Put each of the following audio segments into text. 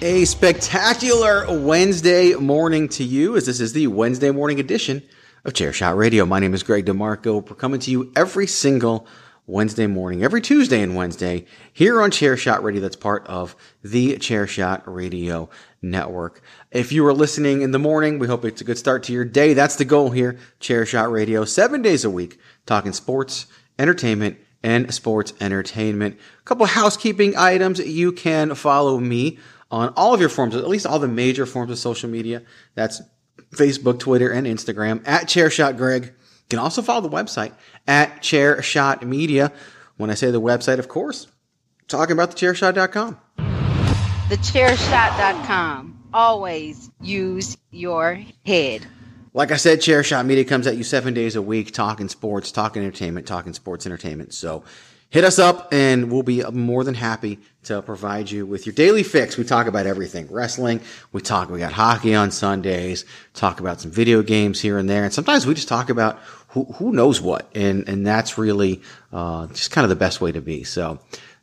A spectacular Wednesday morning to you, as this is the Wednesday morning edition of Chairshot Radio. My name is Greg DeMarco. We're coming to you every single Wednesday morning, every Tuesday and Wednesday here on Chairshot Radio. That's part of the Chairshot Radio Network. If you are listening in the morning, we hope it's a good start to your day. That's the goal here. Chairshot Radio, seven days a week, talking sports, entertainment, and sports entertainment. A couple of housekeeping items. You can follow me on all of your forms, at least all the major forms of social media. That's Facebook, Twitter, and Instagram at Chairshot Greg. You can also follow the website at Chairshot Media. When I say the website, of course, talking about the chairshot.com. TheChairShot.com. Always use your head. Like I said, Chairshot Media comes at you seven days a week, talking sports, talking entertainment, talking sports entertainment. So hit us up and we'll be more than happy to provide you with your daily fix. We talk about everything wrestling. We talk, we got hockey on Sundays, talk about some video games here and there. And sometimes we just talk about who, who knows what. And, and that's really, uh, just kind of the best way to be. So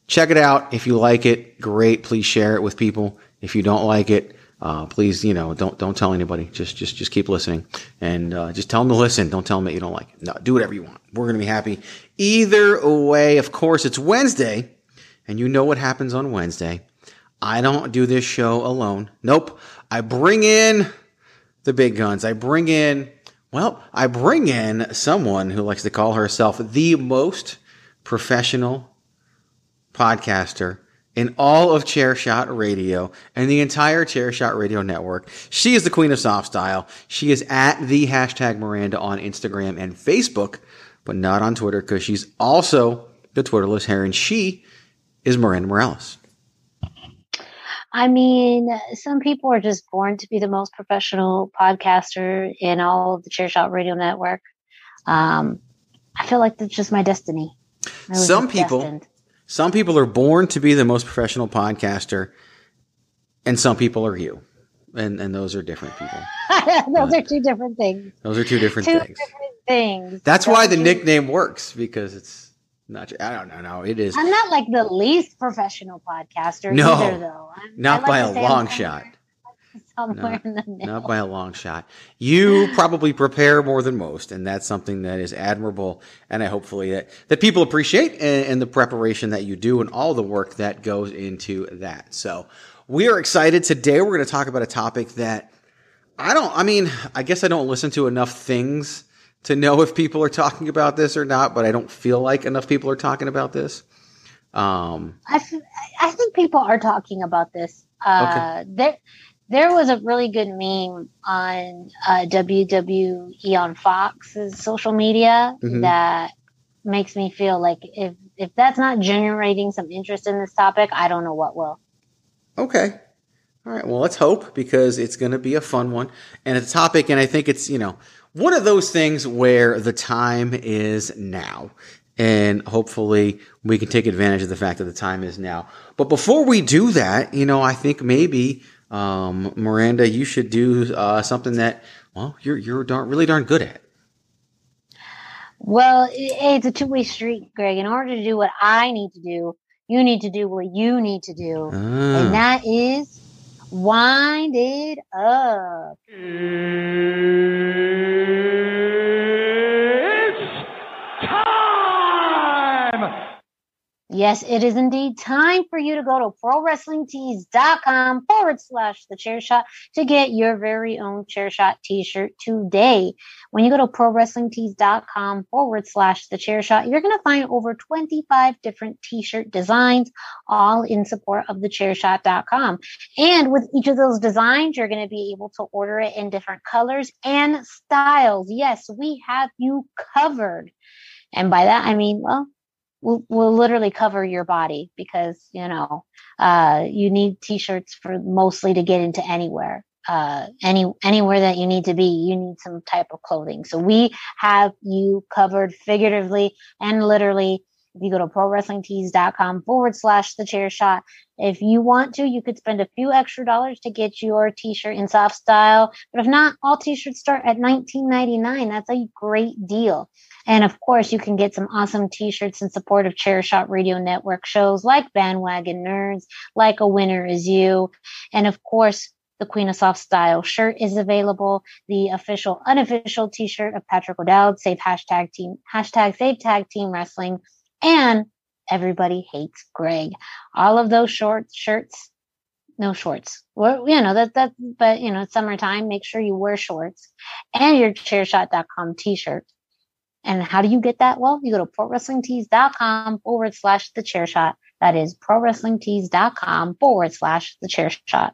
check it out. If you like it, great. Please share it with people. If you don't like it, uh, please, you know, don't don't tell anybody. Just just just keep listening, and uh, just tell them to listen. Don't tell them that you don't like it. No, do whatever you want. We're gonna be happy either way. Of course, it's Wednesday, and you know what happens on Wednesday. I don't do this show alone. Nope. I bring in the big guns. I bring in, well, I bring in someone who likes to call herself the most professional podcaster in all of Chairshot Radio and the entire Chairshot Radio network. She is the queen of soft style. She is at the hashtag Miranda on Instagram and Facebook, but not on Twitter because she's also the Twitterless and she is Miranda Morales. I mean, some people are just born to be the most professional podcaster in all of the Chairshot Radio Network. Um, I feel like that's just my destiny. Some people, destined. Some people are born to be the most professional podcaster and some people are you. And, and those are different people. Those are two different things. Those are two different two things. different things. That's why the nickname works because it's not. I don't know. No, it is I'm not like the least professional podcaster No, either, though. I'm, not like by a long long somewhere-. Somewhere in the middle. Not by a long shot. You probably prepare more than most, and that's something that is admirable. And I hopefully that, that people appreciate and, and the preparation that you do and all the work that goes into that. So we are excited today. We're going to talk about a topic that I don't, I mean, I guess I don't listen to enough things to know if people are talking about this or not, but I don't feel like enough people are talking about this. Um, I, f- I think people are talking about this. Uh, There, there was a really good meme on uh, WWE on Fox's social media Mhm. that makes me feel like if if that's not generating some interest in this topic, I don't know what will. Okay. All right. Well, let's hope because it's going to be a fun one and it's a topic. And I think it's, you know, one of those things where the time is now. And hopefully we can take advantage of the fact that the time is now. But before we do that, you know, I think maybe, um, Miranda, you should do, uh, something that, well, you're, you're darn, really darn good at. Well, it's a two way street, Greg. In order to do what I need to do, you need to do what you need to do, Ah. and that is wind it up. Yes, it is indeed time for you to go to prowrestlingtees.com forward slash the chair shot to get your very own chair shot t shirt today. When you go to prowrestlingtees.com forward slash the chair shot, you're going to find over 25 different t shirt designs, all in support of the chairshot.com. And with each of those designs, you're going to be able to order it in different colors and styles. Yes, we have you covered. And by that, I mean, well, will, will literally cover your body because you know uh, you need t-shirts for mostly to get into anywhere uh, any anywhere that you need to be you need some type of clothing. So we have you covered figuratively and literally if you go to prowrestlingtees.com forward slash the chair shot if you want to you could spend a few extra dollars to get your t-shirt in soft style but if not all t-shirts start at 19.99 that's a great deal and of course, you can get some awesome t-shirts in support of Chair Shot Radio Network shows like Bandwagon Nerds, like A Winner Is You. And of course, the Queen of Soft Style shirt is available. The official, unofficial t-shirt of Patrick O'Dowd, save hashtag team, hashtag save tag team wrestling. And everybody hates Greg. All of those short shirts, no shorts. Well, you know, that, that, but you know, it's summertime. Make sure you wear shorts and your chairshot.com t-shirt and how do you get that? Well, you go to prowrestlingtees.com forward slash the chair shot. That is prowrestlingtees.com forward slash the chair shot.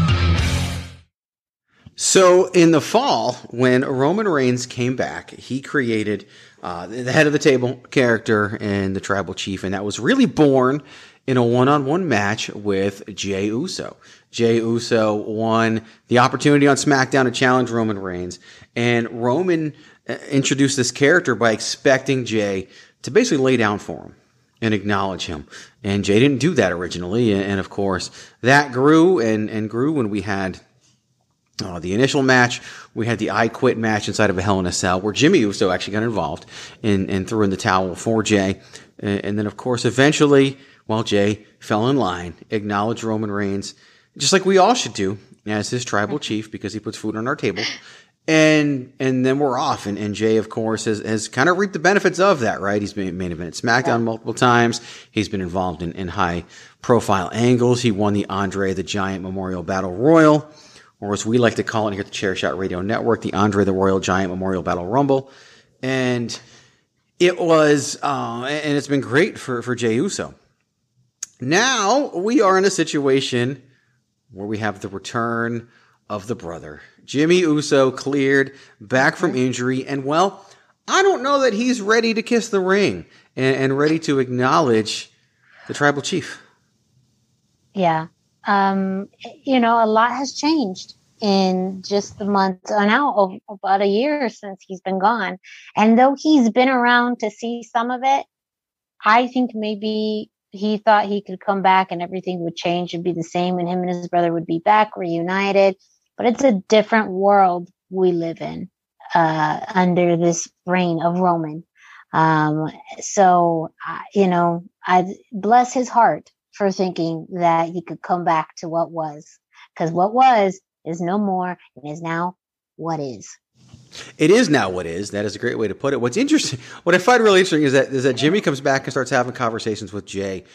So in the fall, when Roman Reigns came back, he created uh, the head of the table character and the tribal chief, and that was really born in a one-on-one match with Jey Uso. Jey Uso won the opportunity on SmackDown to challenge Roman Reigns, and Roman uh, introduced this character by expecting Jey to basically lay down for him and acknowledge him. And Jey didn't do that originally. And, of course, that grew and, and grew when we had uh, the initial match. We had the I Quit match inside of a Hell in a Cell where Jimmy Uso actually got involved and, and threw in the towel for Jey. And, and then, of course, eventually, while Jey fell in line, acknowledged Roman Reigns, just like we all should do as his tribal chief because he puts food on our table and and then we're off. And, and Jey, of course, has, has kind of reaped the benefits of that, right? He's been main event SmackDown yeah. multiple times. He's been involved in, in high profile angles. He won the Andre the Giant Memorial Battle Royal, or as we like to call it here at the Chair Shot Radio Network, the Andre the Royal Giant Memorial Battle Rumble. And it was, uh, and it's been great for, for Jey Uso. Now we are in a situation where we have the return of the brother. Jimmy Uso cleared back from injury, and well, I don't know that he's ready to kiss the ring and, and ready to acknowledge the tribal chief. Yeah. Um, you know, a lot has changed in just the month uh, now of about a year since he's been gone. And though he's been around to see some of it, I think maybe he thought he could come back and everything would change and be the same and him and his brother would be back reunited but it's a different world we live in uh, under this reign of Roman. Um, so, uh, you know, I bless his heart for thinking that he could come back to what was, because what was is no more and is now what is. It is now what is. That is a great way to put it. What's interesting, what I find really interesting is that is that Jimmy comes back and starts having conversations with Jey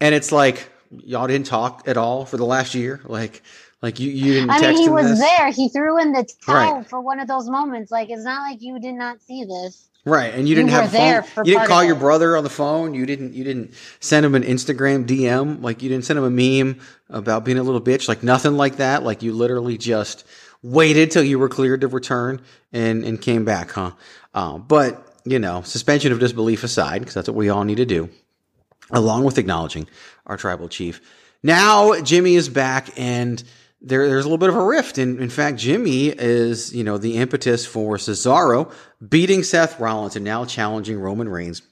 and it's like y'all didn't talk at all for the last year. Like like you, you didn't. I mean, he was this? there. He threw in the towel right. for one of those moments. Like it's not like you did not see this. Right, and you didn't you have there phone. You didn't call your brother on the phone. You didn't. You didn't send him an Instagram DM. Like you didn't send him a meme about being a little bitch. Like nothing like that. Like you literally just waited till you were cleared to return and and came back, huh? Uh, but you know, suspension of disbelief aside, because that's what we all need to do, along with acknowledging our tribal chief. Now Jimmy is back and there, there's a little bit of a rift. And in fact, Jimmy is, you know, the impetus for Cesaro beating Seth Rollins and now challenging Roman Reigns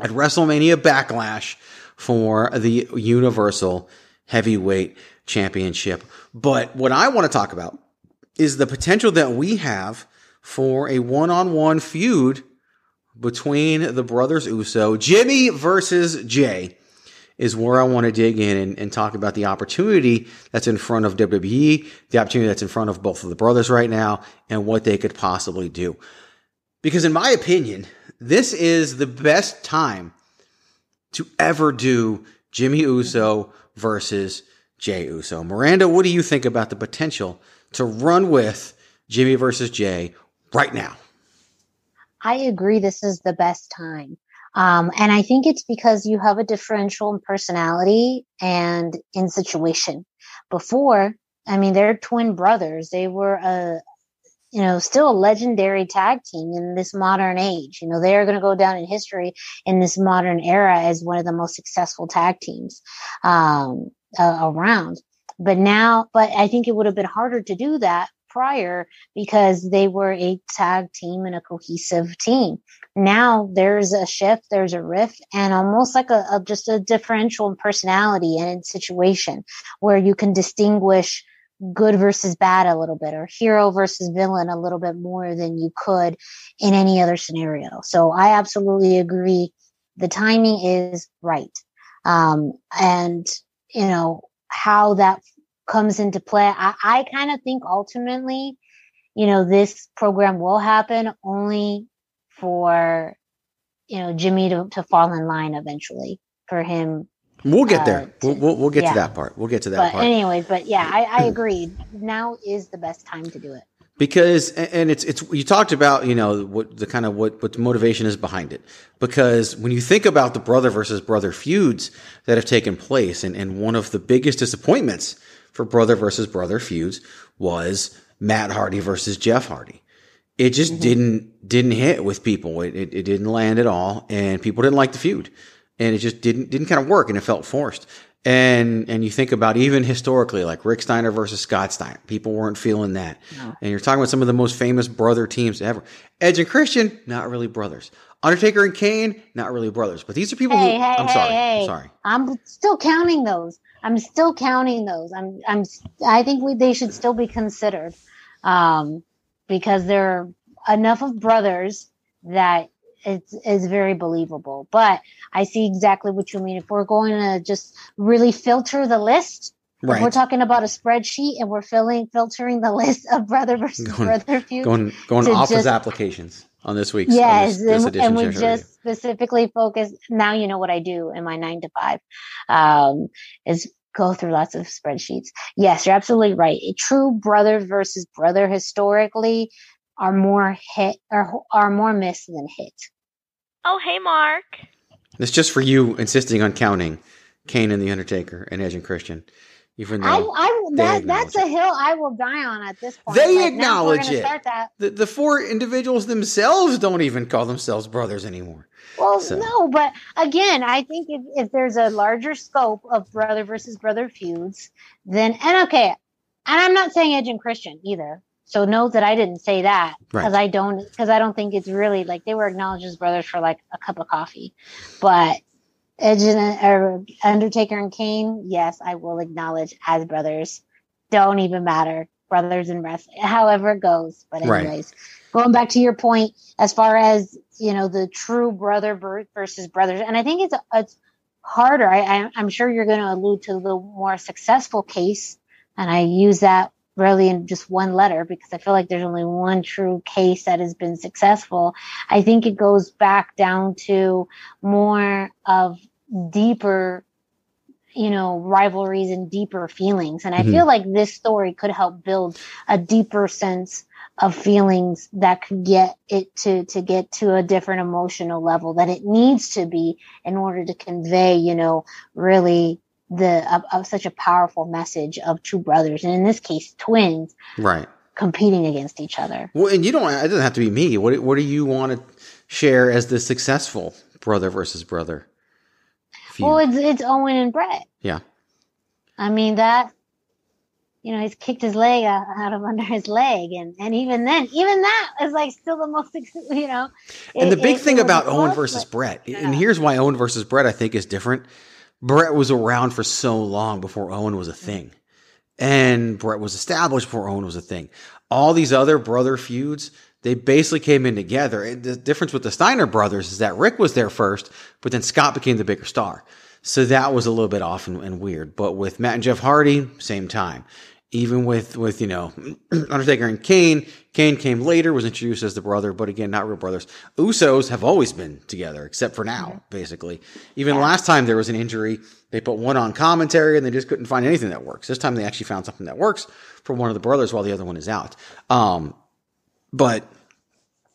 at WrestleMania Backlash for the Universal Heavyweight Championship. But what I want to talk about is the potential that we have for a one-on-one feud between the brothers Uso, Jimmy versus Jey is where I want to dig in and, and, talk about the opportunity that's in front of WWE, the opportunity that's in front of both of the brothers right now, and what they could possibly do. Because in my opinion, this is the best time to ever do Jimmy Uso versus Jey Uso. Miranda, what do you think about the potential to run with Jimmy versus Jey right now? I agree. This is the best time. Um, and I think it's because you have a differential in personality and in situation. Before, I mean, they're twin brothers. They were a, you know, still a legendary tag team in this modern age. You know, they are going to go down in history in this modern era as one of the most successful tag teams um, uh, around. But now, but I think it would have been harder to do that prior because they were a tag team and a cohesive team. Now there's a shift, there's a rift, and almost like a, a just a differential in personality and in situation where you can distinguish good versus bad a little bit or hero versus villain a little bit more than you could in any other scenario. So I absolutely agree. The timing is right. Um, and you know, how that comes into play. I, I kind of think ultimately, you know, this program will happen only for, you know, Jimmy to, to fall in line eventually for him. We'll get Uh, there. to- We'll, we'll, we'll get yeah. to that part. We'll get to that But part. anyways, but yeah, I, I agree. Now is the best time to do it. because and it's it's you talked about you know what the kind of what what the motivation is behind it because when you think about the brother versus brother feuds that have taken place and, and one of the biggest disappointments for brother versus brother feuds was Matt Hardy versus Jeff Hardy. It just mm-hmm. didn't didn't hit with people. It, it, it didn't land at all and people didn't like the feud. And it just didn't didn't kind of work and it felt forced. And and you think about even historically like Rick Steiner versus Scott Steiner people weren't feeling that. And you're talking about some of the most famous brother teams ever. Edge and Christian not really brothers. Undertaker and Kane not really brothers. But these are people Hey, who hey, I'm hey, sorry hey. I'm sorry. I'm still counting those. I'm still counting those. I'm, I'm, I think we, they should still be considered, um, because there are enough of brothers that it's, it's very believable. But I see exactly what you mean. If we're going to just really filter the list, if we're talking about a spreadsheet and we're filling, filtering the list of brother versus Going- brother feud. going going to off just- applications on this week's Yes, this, this and, edition and we of Chair Radio. just specifically focus. Now you know what I do in my nine to five, um, is go through lots of spreadsheets. Yes, you're absolutely right. A true brother versus brother historically are more hit or are more miss than hit. Oh, hey, Mark. It's just for you insisting on counting Kane and the Undertaker and Edge and Christian, even I, though I they that that's acknowledge a hill I will die on at this point. They Like, now if we're acknowledge it. The, the four individuals themselves don't even call themselves brothers anymore. Well, So- no, but again, I think if, if there's a larger scope of brother versus brother feuds, then and okay, and I'm not saying Edge and Christian either. So note that I didn't say that because Right. I don't because I don't think it's really like they were acknowledged as brothers for like a cup of coffee, but Edge and or Undertaker and Kane, yes, I will acknowledge as brothers. Don't even matter brothers in wrestling, however it goes. But Right. anyways, going back to your point, as far as you know, the true brother versus brothers, and I think it's it's harder. I, I I'm sure you're going to allude to the more successful case, and I use that really in just one letter because I feel like there's only one true case that has been successful. I think it goes back down to more of deeper you know rivalries and deeper feelings and i Mhm. feel like this story could help build a deeper sense of feelings that could get it to to get to a different emotional level that it needs to be in order to convey you know really the of, of such a powerful message of two brothers and in this case twins Right. competing against each other Well, and you don't. It doesn't have to be me. What What do you want to share as the successful brother versus brother? feud? well it's it's owen and Bret yeah. I mean that, you know, he's kicked his leg out, out of under his leg, and and even then, even that is like still the most, you know. And the big it- thing it about Owen versus Bret, and here's why Owen versus Bret I think is different. Bret was around for so long before Owen was a mm-hmm. thing. And Bret was established before Owen was a thing. All these other brother feuds, they basically came in together. The difference with the Steiner brothers is that Rick was there first, but then Scott became the bigger star. So that was a little bit off and, and weird. But with Matt and Jeff Hardy, same time. Even with with you know Undertaker and Kane. Kane came later, was introduced as the brother, but again, not real brothers. Usos have always been together, except for now, Mm-hmm. basically. Even last time there was an injury, they put one on commentary and they just couldn't find anything that works. This time they actually found something that works for one of the brothers while the other one is out. Um, but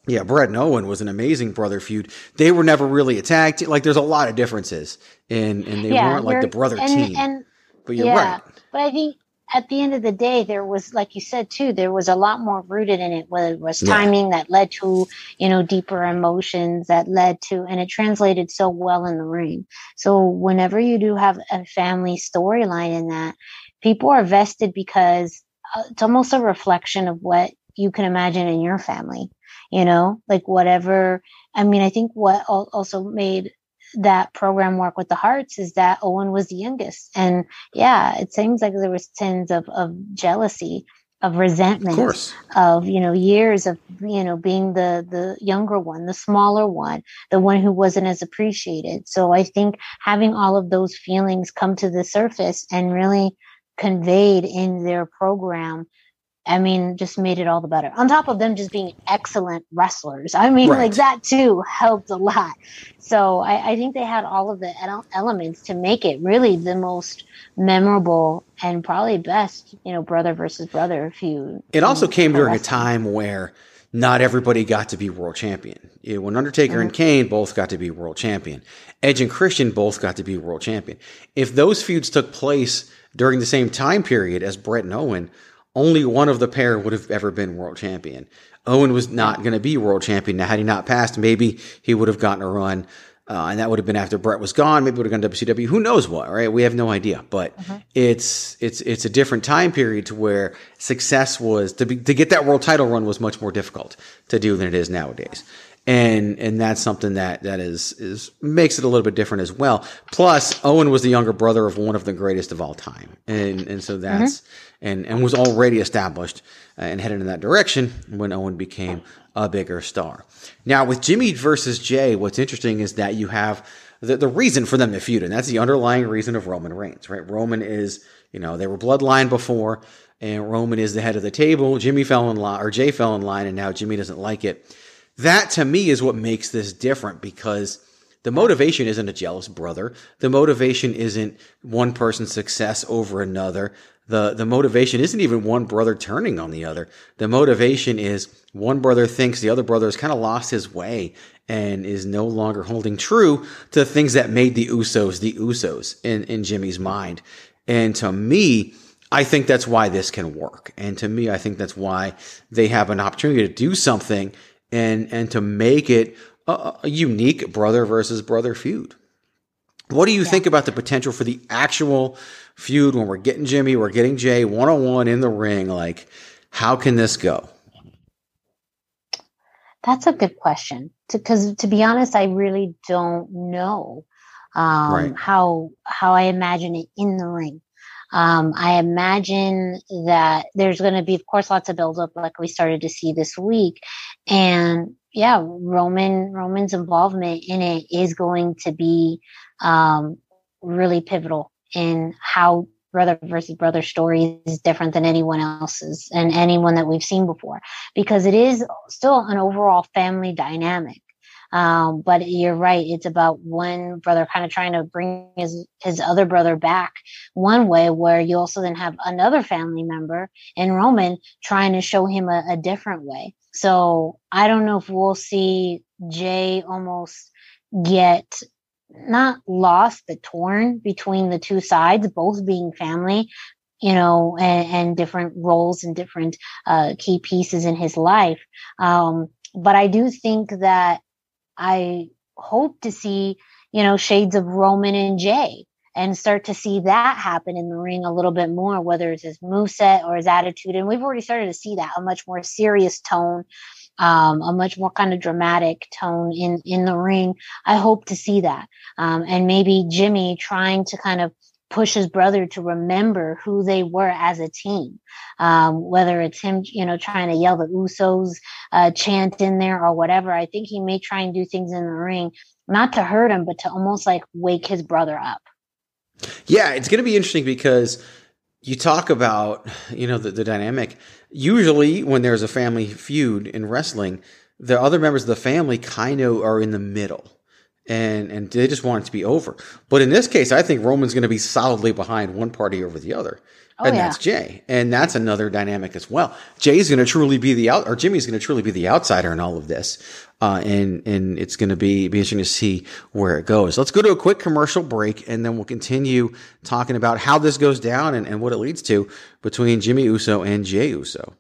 yeah, Bret and Owen was an amazing brother feud. They were never really attacked. Like there's a lot of differences, and and they weren't like the brother and, team. And but you're yeah, right. but I think at the end of the day, there was, like you said too, there was a lot more rooted in it. Whether it was Yeah. timing that led to, you know, deeper emotions that led to, and it translated so well in the ring. So whenever you do have a family storyline in that, people are vested because uh, it's almost a reflection of what you can imagine in your family. You know, like whatever. I mean, I think what also made that program work with the Hearts is that Owen was the youngest, and yeah, it seems like there was tons of of jealousy, of Of resentment, course. of you know years of you know being the the younger one, the smaller one, the one who wasn't as appreciated. So I think having all of those feelings come to the surface and really conveyed in their program I mean, just made it all the better. On top of them just being excellent wrestlers. I mean, Right. like that too helped a lot. So I, I think they had all of the elements to make it really the most memorable and probably best, you know, brother versus brother feud. It also came during a time where not everybody got to be world champion. When Undertaker and mm-hmm. Kane both got to be world champion, Edge and Christian both got to be world champion. If those feuds took place during the same time period as Bret and Owen, only one of the pair would have ever been world champion. Owen was not going to be world champion. Now, had he not passed, maybe he would have gotten a run. Uh, and that would have been after Bret was gone. Maybe would have gone to WCW. Who knows what? Right? We have no idea. But it's it's it's a different time period to where success was to be to get that world title run was much more difficult to do than it is nowadays. And and that's something that that is is makes it a little bit different as well. Plus, Owen was the younger brother of one of the greatest of all time, and and so that's and and was already established uh, and headed in that direction when Owen became a bigger star. Now with Jimmy versus Jey, what's interesting is that you have the, the reason for them to feud, and that's the underlying reason of Roman Reigns, right? Roman is, you know, they were bloodline before, and Roman is the head of the table. Jimmy fell in line, or Jey fell in line, and now Jimmy doesn't like it. That to me is what makes this different because the motivation isn't a jealous brother. The motivation isn't one person's success over another. The, the motivation isn't even one brother turning on the other. The motivation is one brother thinks the other brother has kind of lost his way and is no longer holding true to the things that made the Usos the Usos in, in Jimmy's mind. And to me, I think that's why this can work. And to me, I think that's why they have an opportunity to do something and, and to make it a, a unique brother versus brother feud. What do you think about the potential for the actual feud when we're getting Jimmy, we're getting Jey one on one in the ring? Like, how can this go? That's a good question. Because to, be honest, I really don't know um, Right. how how I imagine it in the ring. Um, I imagine that there's going to be, of course, lots of buildup, like we started to see this week, and yeah, Roman Roman's involvement in it is going to be um, really pivotal in how brother versus brother story is different than anyone else's and anyone that we've seen before because it is still an overall family dynamic. Um, but you're right. It's about one brother kind of trying to bring his, his other brother back one way where you also then have another family member in Roman trying to show him a, a different way. So I don't know if we'll see Jey almost get not lost, but torn between the two sides, both being family, you know, and, and different roles and different uh, key pieces in his life. Um, but I do think that I hope to see, you know, shades of Roman and Jey and start to see that happen in the ring a little bit more, whether it's his moveset or his attitude. And we've already started to see that a much more serious tone, um, a much more kind of dramatic tone in, in the ring. I hope to see that. Um, and maybe Jimmy trying to kind of push his brother to remember who they were as a team. Um, whether it's him, you know, trying to yell the Usos uh, chant in there or whatever. I think he may try and do things in the ring, not to hurt him, but to almost like wake his brother up. Yeah, it's going to be interesting because you talk about you know the, the dynamic. Usually, when there's a family feud in wrestling, the other members of the family kind of are in the middle. And and they just want it to be over. But in this case, I think Roman's going to be solidly behind one party over the other. Oh, and yeah. that's Jey. And that's another dynamic as well. Jey's going to truly be the out, or Jimmy's going to truly be the outsider in all of this. Uh, and, and it's going to be, be interesting to see where it goes. Let's go to a quick commercial break and then we'll continue talking about how this goes down and, and what it leads to between Jimmy Uso and Jey Uso.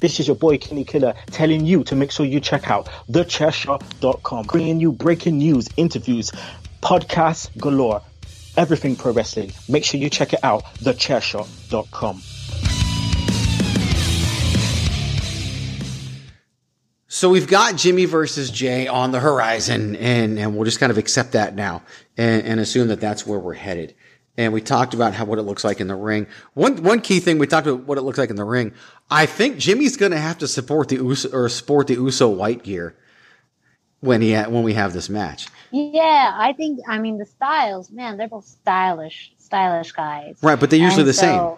This is your boy Kenny Killer telling you to make sure you check out thechairshot.com, bringing you breaking news, interviews, podcasts galore, everything pro wrestling. Make sure you check it out, thechairshot.com. So we've got Jimmy versus Jey on the horizon, and, and we'll just kind of accept that now and, and assume that that's where we're headed. And we talked about how what it looks like in the ring. One one key thing we talked about what it looks like in the ring. I think Jimmy's going to have to support the Uso or sport the Uso white gear when he ha- when we have this match. Yeah, I think. I mean, the styles, man, they're both stylish, stylish guys. Right, but they're usually And the same.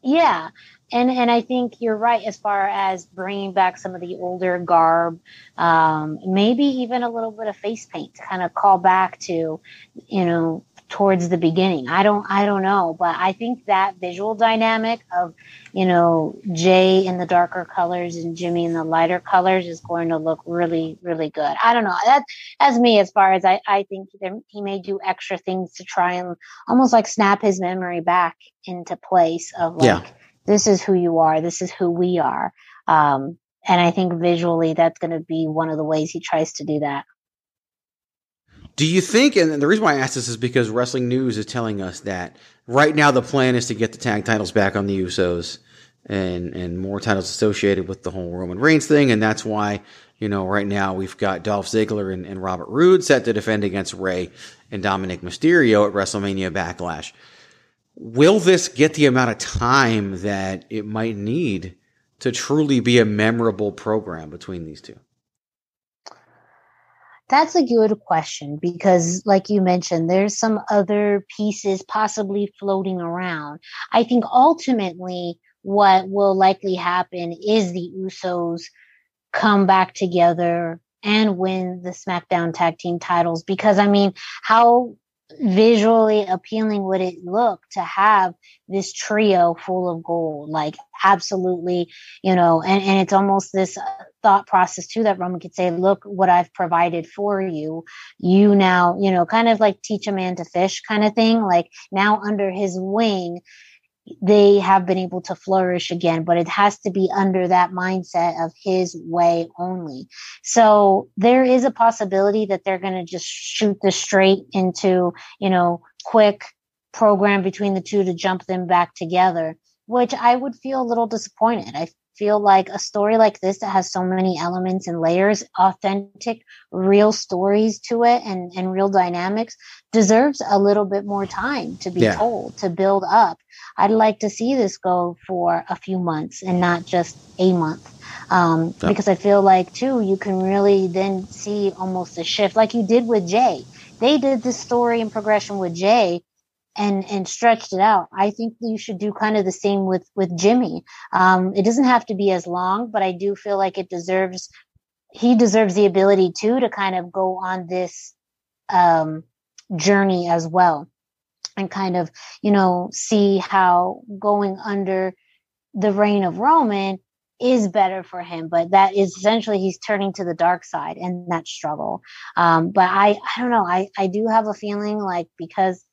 Yeah, and and I think you're right as far as bringing back some of the older garb, um, maybe even a little bit of face paint to kind of call back to, you know, towards the beginning. I don't I don't know, but I think that visual dynamic of, you know, Jey in the darker colors and Jimmy in the lighter colors is going to look really really good. I don't know. That as me as far as I I think there, he may do extra things to try and almost like snap his memory back into place of like Yeah. this is who you are, this is who we are. Um, and I think visually that's going to be one of the ways he tries to do that. Do you think, and the reason why I ask this is because Wrestling News is telling us that right now the plan is to get the tag titles back on the Usos and, and more titles associated with the whole Roman Reigns thing. And that's why, you know, right now we've got Dolph Ziggler and, and Robert Roode set to defend against Rey and Dominic Mysterio at WrestleMania Backlash. Will this get the amount of time that it might need to truly be a memorable program between these two? That's a good question because, like you mentioned, there's some other pieces possibly floating around. I think ultimately what will likely happen is the Usos come back together and win the SmackDown tag team titles because, I mean, how visually appealing would it look to have this trio full of gold? Like, absolutely, you know, and, and it's almost this thought process too that Roman could say, look what I've provided for you. You now, you know, kind of like teach a man to fish kind of thing. Like now under his wing, they have been able to flourish again, but it has to be under that mindset of his way only. So there is a possibility that they're going to just shoot this straight into, you know, quick program between the two to jump them back together, which I would feel a little disappointed. I feel like a story like this that has so many elements and layers, authentic, real stories to it and, and real dynamics deserves a little bit more time to be Yeah. told, to build up. I'd like to see this go for a few months and not just a month. Um, Yeah. because I feel like too, you can really then see almost a shift like you did with Jey. They did this story and progression with Jey and and stretched it out. I think you should do kind of the same with with Jimmy. Um, it doesn't have to be as long, but I do feel like it deserves. He deserves the ability too to kind of go on this um, journey as well, and kind of you know see how going under the reign of Roman is better for him but that is essentially he's turning to the dark side and that struggle um but i i don't know i i do have a feeling like because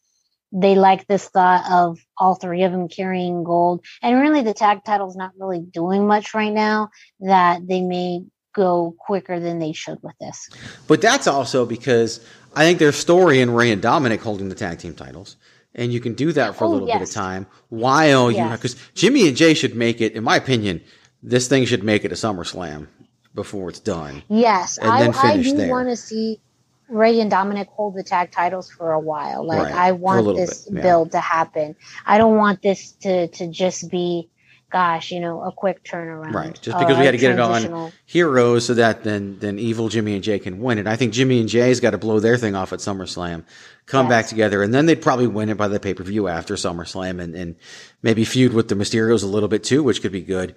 they like this thought of all three of them carrying gold and really the tag title's not really doing much right now that they may go quicker than they should with this But that's also because I think their story in Rey and Dominic holding the tag team titles. And you can do that for a Oh, little bit of time while you because Jimmy and Jey should make it, in my opinion, this thing should make it a SummerSlam before it's done. Yes, And I, then I do want to see Rey and Dominic hold the tag titles for a while. Like Right, I want this bit, yeah. build to happen. I don't want this to to just be gosh, you know, a quick turnaround. Right. Just uh, because we had to get it on Heroes so that then then evil Jimmy and Jey can win it. I think Jimmy and Jey's got to blow their thing off at SummerSlam, come back together, and then they'd probably win it by the pay per view after SummerSlam and, and maybe feud with the Mysterios a little bit too, which could be good.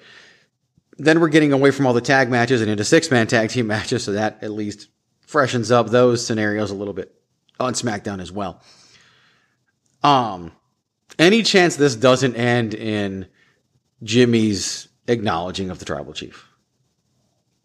Then we're getting away from all the tag matches and into six man tag team matches, so that at least freshens up those scenarios a little bit on SmackDown as well. Um, any chance this doesn't end in Jimmy's acknowledging of the tribal chief?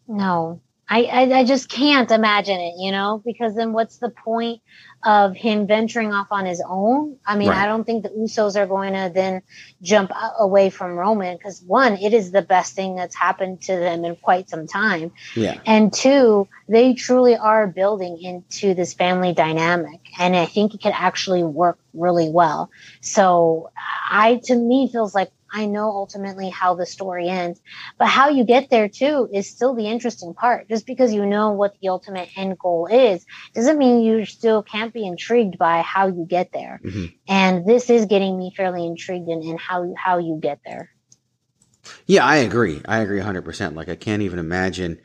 No, I, I I just can't imagine it, you know, because then what's the point of him venturing off on his own? I mean, Right. I don't think the Usos are going to then jump away from Roman because one, it is the best thing that's happened to them in quite some time. Yeah. And two, they truly are building into this family dynamic. And I think it could actually work really well. So I, to me, feels like I know ultimately how the story ends, but how you get there too is still the interesting part. Just because you know what the ultimate end goal is doesn't mean you still can't be intrigued by how you get there. Mm-hmm. And this is getting me fairly intrigued in, in how, how you get there. Yeah, I agree. I agree 100%. Like I can't even imagine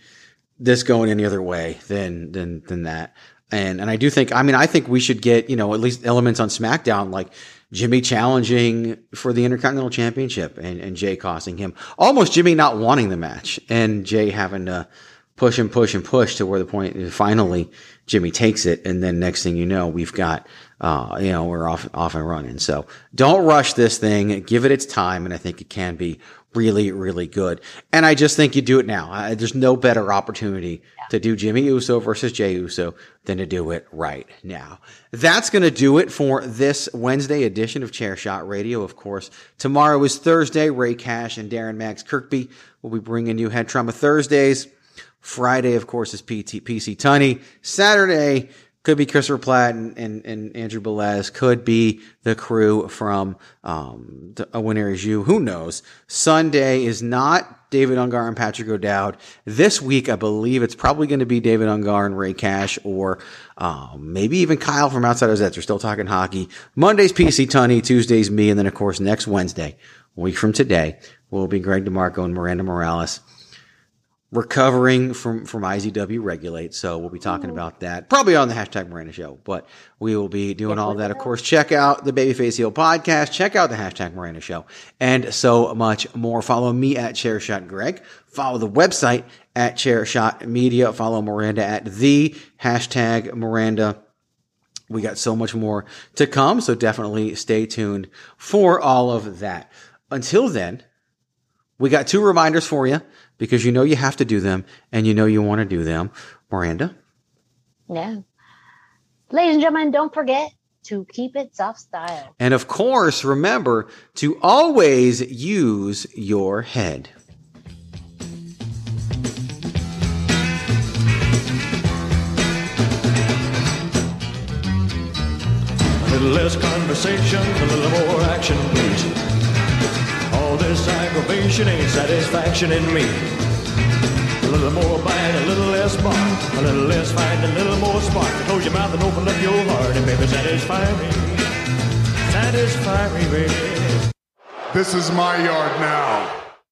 this going any other way than than than that. And and I do think I mean I think we should get, you know, at least elements on SmackDown like Jimmy challenging for the Intercontinental Championship and, and Jey costing him. Almost Jimmy not wanting the match and Jey having to push and push and push to where the point finally Jimmy takes it. And then next thing you know, we've got, uh, you know, we're off, off and running. So don't rush this thing. Give it its time. And I think it can be really, really good. And I just think you do it now. I, there's no better opportunity to do Jimmy Uso versus Jey Uso than to do it right now. That's going to do it for this Wednesday edition of Chair Shot Radio. Of course, tomorrow is Thursday. Rey Cash and Darren Mags Kirkby will be bringing you Head Trauma Thursdays. Friday, of course, is PT, PC Tunney. Saturday could be Christopher Platt and, and, and Andrew Belez. Could be the crew from um, A Winner Is You. Who knows? Sunday is not David Ungar and Patrick O'Dowd. This week, I believe it's probably going to be David Ungar and Rey Cash, or um, maybe even Kyle from Outsiders Eds. We're still talking hockey. Monday's PC Tunney. Tuesday's me, and then of course next Wednesday, a week from today, will be Greg DeMarco and Miranda Morales recovering from from IZW Regulate. So we'll be talking mm-hmm. about that probably on the hashtag Miranda Show. But we will be doing all that. Of course, check out the Babyface Heel podcast. Check out the hashtag Miranda Show and so much more. Follow me at Chairshot Greg. Follow the website at Chairshot Media. Follow Miranda at the hashtag Miranda. We got so much more to come, so definitely stay tuned for all of that. Until then, we got two reminders for you because you know you have to do them and you know you want to do them. Miranda? Yeah. Ladies and gentlemen, don't forget to keep it soft style. And of course, remember to always use your head. A little less conversation, a little more action, please. This aggravation ain't satisfaction in me. A little more bite, a little less bark, a little less fight, a little more spark. Close your mouth and open up your heart, and baby, satisfy me. Satisfy me, baby. This is my yard now.